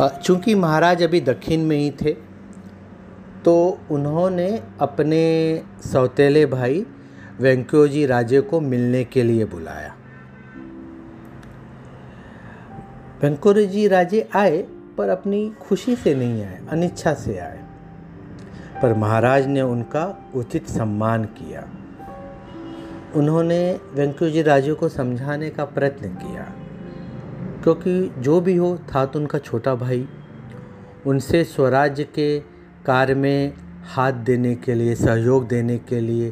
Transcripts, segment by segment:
चूँकि महाराज अभी दक्षिण में ही थे तो उन्होंने अपने सौतेले भाई वेंक्योजी राजे को मिलने के लिए बुलाया। वेंकोजी राजे आए, पर अपनी खुशी से नहीं आए, अनिच्छा से आए। पर महाराज ने उनका उचित सम्मान किया। उन्होंने वेंक्योजी राजे को समझाने का प्रयत्न किया। क्योंकि जो भी हो, था तो उनका छोटा भाई। उनसे स्वराज्य के कार्य में हाथ देने के लिए, सहयोग देने के लिए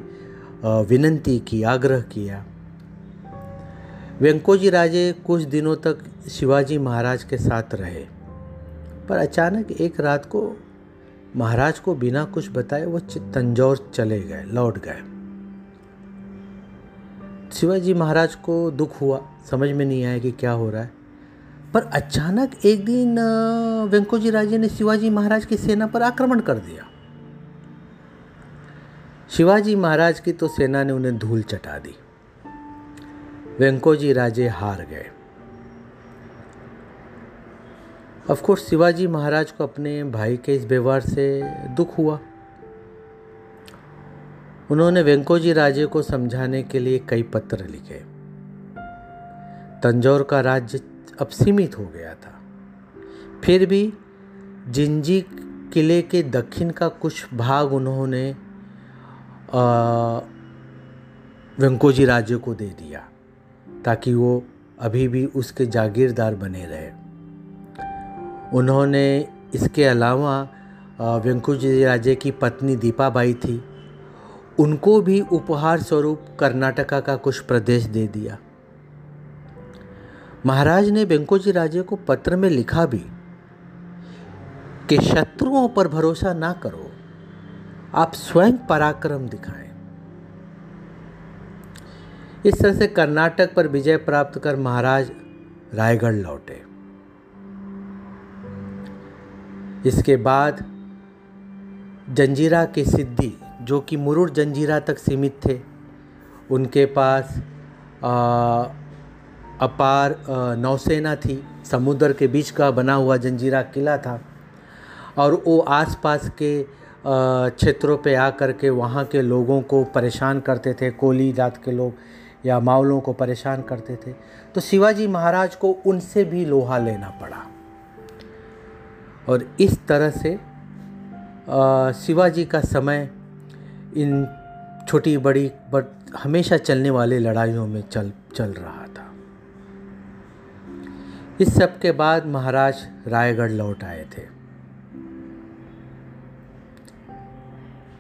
विनंती की, आग्रह किया। वेंकोजी राजे कुछ दिनों तक शिवाजी महाराज के साथ रहे, पर अचानक एक रात को महाराज को बिना कुछ बताए वो तंजौर चले गए, लौट गए। शिवाजी महाराज को दुख हुआ, समझ में नहीं आया कि क्या हो रहा है। पर अचानक एक दिन वेंकोजी राजे ने शिवाजी महाराज की सेना पर आक्रमण कर दिया। शिवाजी महाराज की तो सेना ने उन्हें धूल चटा दी। वेंकोजी राजे हार गए। ऑफकोर्स शिवाजी महाराज को अपने भाई के इस व्यवहार से दुख हुआ। उन्होंने वेंकोजी राजे को समझाने के लिए कई पत्र लिखे। तंजौर का राज्य अब सीमित हो गया था। फिर भी जिंजी किले के दक्षिण का कुछ भाग उन्होंने वेंकोजी राज्य को दे दिया, ताकि वो अभी भी उसके जागीरदार बने रहे। उन्होंने इसके अलावा वेंकोजी राज्य की पत्नी दीपाबाई थी। उनको भी उपहार स्वरूप कर्नाटका का कुछ प्रदेश दे दिया। महाराज ने वेंकोजी राजे को पत्र में लिखा भी कि शत्रुओं पर भरोसा ना करो आप स्वयं पराक्रम दिखाएँ। इस तरह से कर्नाटक पर विजय प्राप्त कर महाराज रायगढ़ लौटे। इसके बाद जंजीरा के सिद्धि जो कि मुरुड़ जंजीरा तक सीमित थे उनके पास आ, अपार नौसेना थी। समुद्र के बीच का बना हुआ जंजीरा किला था और वो आसपास के क्षेत्रों पे आकर के वहाँ के लोगों को परेशान करते थे। कोली जात के लोग या मावलों को परेशान करते थे। तो शिवाजी महाराज को उनसे भी लोहा लेना पड़ा। और इस तरह से शिवाजी का समय इन छोटी बड़ी, बट हमेशा चलने वाली लड़ाइयों में चल चल रहा था। इस सब के बाद महाराज रायगढ़ लौट आए थे।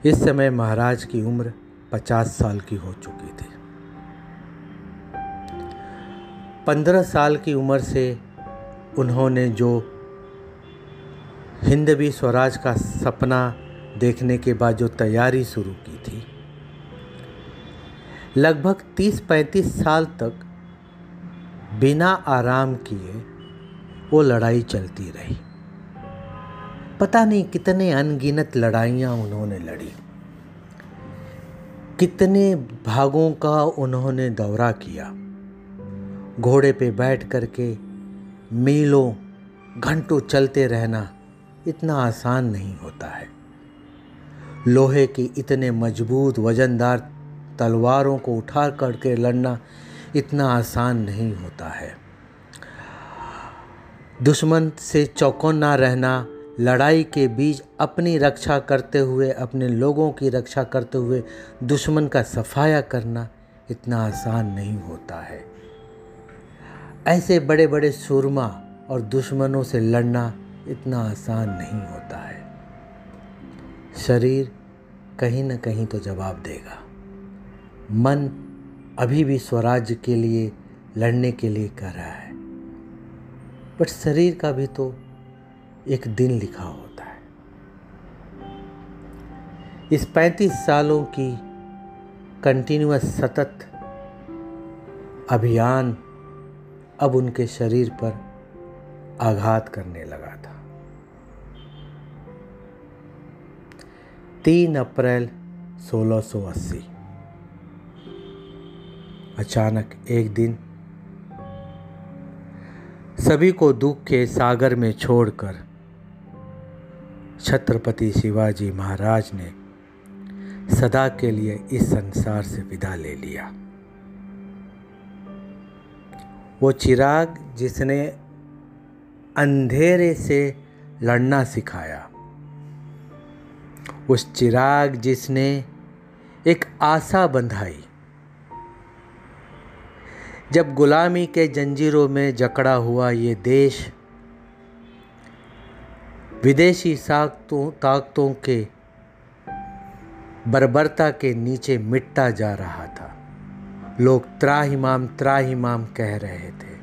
इस समय महाराज की उम्र पचास साल की हो चुकी थी। पंद्रह साल की उम्र से उन्होंने जो हिंदवी स्वराज का सपना देखने के बाद जो तैयारी शुरू की थी, लगभग तीस पैंतीस साल तक बिना आराम किए वो लड़ाई चलती रही। पता नहीं कितने अनगिनत लड़ाइयाँ उन्होंने लड़ी। कितने भागों का उन्होंने दौरा किया। घोड़े पे बैठ करके मीलों, घंटों चलते रहना इतना आसान नहीं होता है। लोहे की इतने मज़बूत वजनदार तलवारों को उठा करके लड़ना इतना आसान नहीं होता है। दुश्मन से चौकन्ना रहना, लड़ाई के बीच अपनी रक्षा करते हुए, अपने लोगों की रक्षा करते हुए दुश्मन का सफाया करना इतना आसान नहीं होता है। ऐसे बड़े बड़े सुरमा और दुश्मनों से लड़ना इतना आसान नहीं होता है। शरीर कहीं ना कहीं तो जवाब देगा। मन अभी भी स्वराज्य के लिए, लड़ने के लिए कर रहा है। बट शरीर का भी तो एक दिन लिखा होता है। इस पैंतीस सालों की कंटिन्यूस सतत अभियान अब उनके शरीर पर आघात करने लगा था। तीन अप्रैल 1680 अचानक एक दिन सभी को दुख के सागर में छोड़कर छत्रपति शिवाजी महाराज ने सदा के लिए इस संसार से विदा ले लिया। वो चिराग जिसने अंधेरे से लड़ना सिखाया, उस चिराग जिसने एक आशा बंधाई जब गुलामी के जंजीरों में जकड़ा हुआ ये देश, विदेशी साख्तों ताकतों के बर्बरता के नीचे मिटता जा रहा था। लोग त्राहिमाम त्राहिमाम कह रहे थे।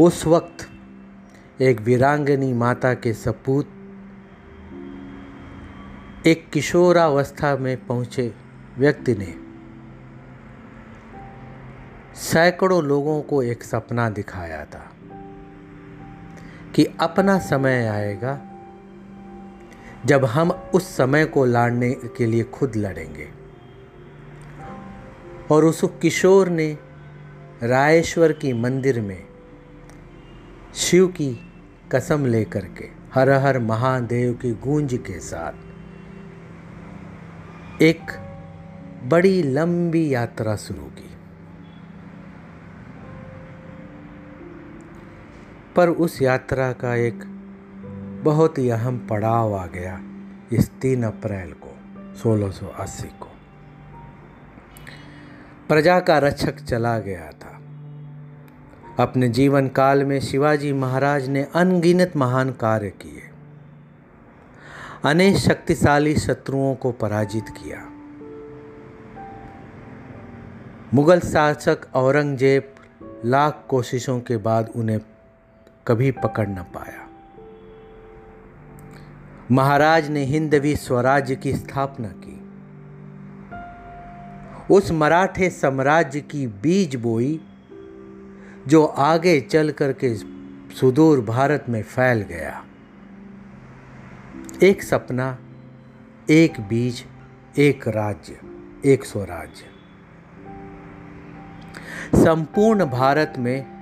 उस वक्त एक वीरांगनी माता के सपूत एक किशोरावस्था में पहुँचे व्यक्ति ने सैकड़ों लोगों को एक सपना दिखाया था कि अपना समय आएगा जब हम उस समय को लाड़ने के लिए खुद लड़ेंगे। और उस किशोर ने रायेश्वर की मंदिर में शिव की कसम लेकर के हर हर महादेव की गूंज के साथ एक बड़ी लंबी यात्रा शुरू की। पर उस यात्रा का एक बहुत ही अहम पड़ाव आ गया इस तीन अप्रैल को 1680 को। प्रजा का रक्षक चला गया था। अपने जीवन काल में शिवाजी महाराज ने अनगिनत महान कार्य किए। अनेक शक्तिशाली शत्रुओं को पराजित किया। मुगल शासक औरंगज़ेब लाख कोशिशों के बाद उन्हें कभी पकड़ न पाया। महाराज ने हिंदवी स्वराज्य की स्थापना की। उस मराठे साम्राज्य की बीज बोई, जो आगे चल करके सुदूर भारत में फैल गया। एक सपना, एक बीज, एक राज्य, एक स्वराज्य। संपूर्ण भारत में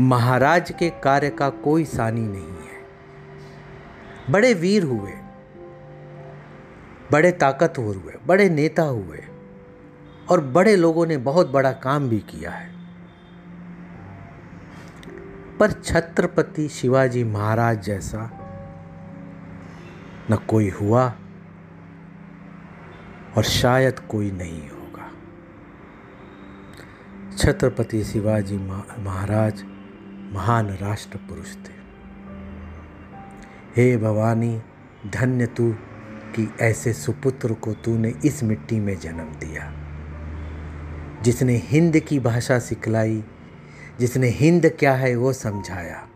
महाराज के कार्य का कोई सानी नहीं है। बड़े वीर हुए, बड़े ताकतवर हुए, बड़े नेता हुए, और बड़े लोगों ने बहुत बड़ा काम भी किया है। पर छत्रपति शिवाजी महाराज जैसा न कोई हुआ, और शायद कोई नहीं होगा। छत्रपति शिवाजी महाराज महान राष्ट्र पुरुष थे। हे भवानी, धन्य तू कि ऐसे सुपुत्र को तूने इस मिट्टी में जन्म दिया। जिसने हिंद की भाषा सिखलाई, जिसने हिंद क्या है वो समझाया।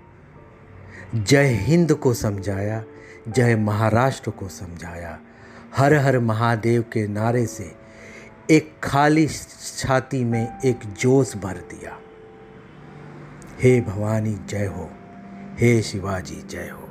जय हिंद को समझाया, जय महाराष्ट्र को समझाया। हर हर महादेव के नारे से एक खाली छाती में एक जोश भर दिया। हे भवानी जय हो हे शिवाजी जय हो।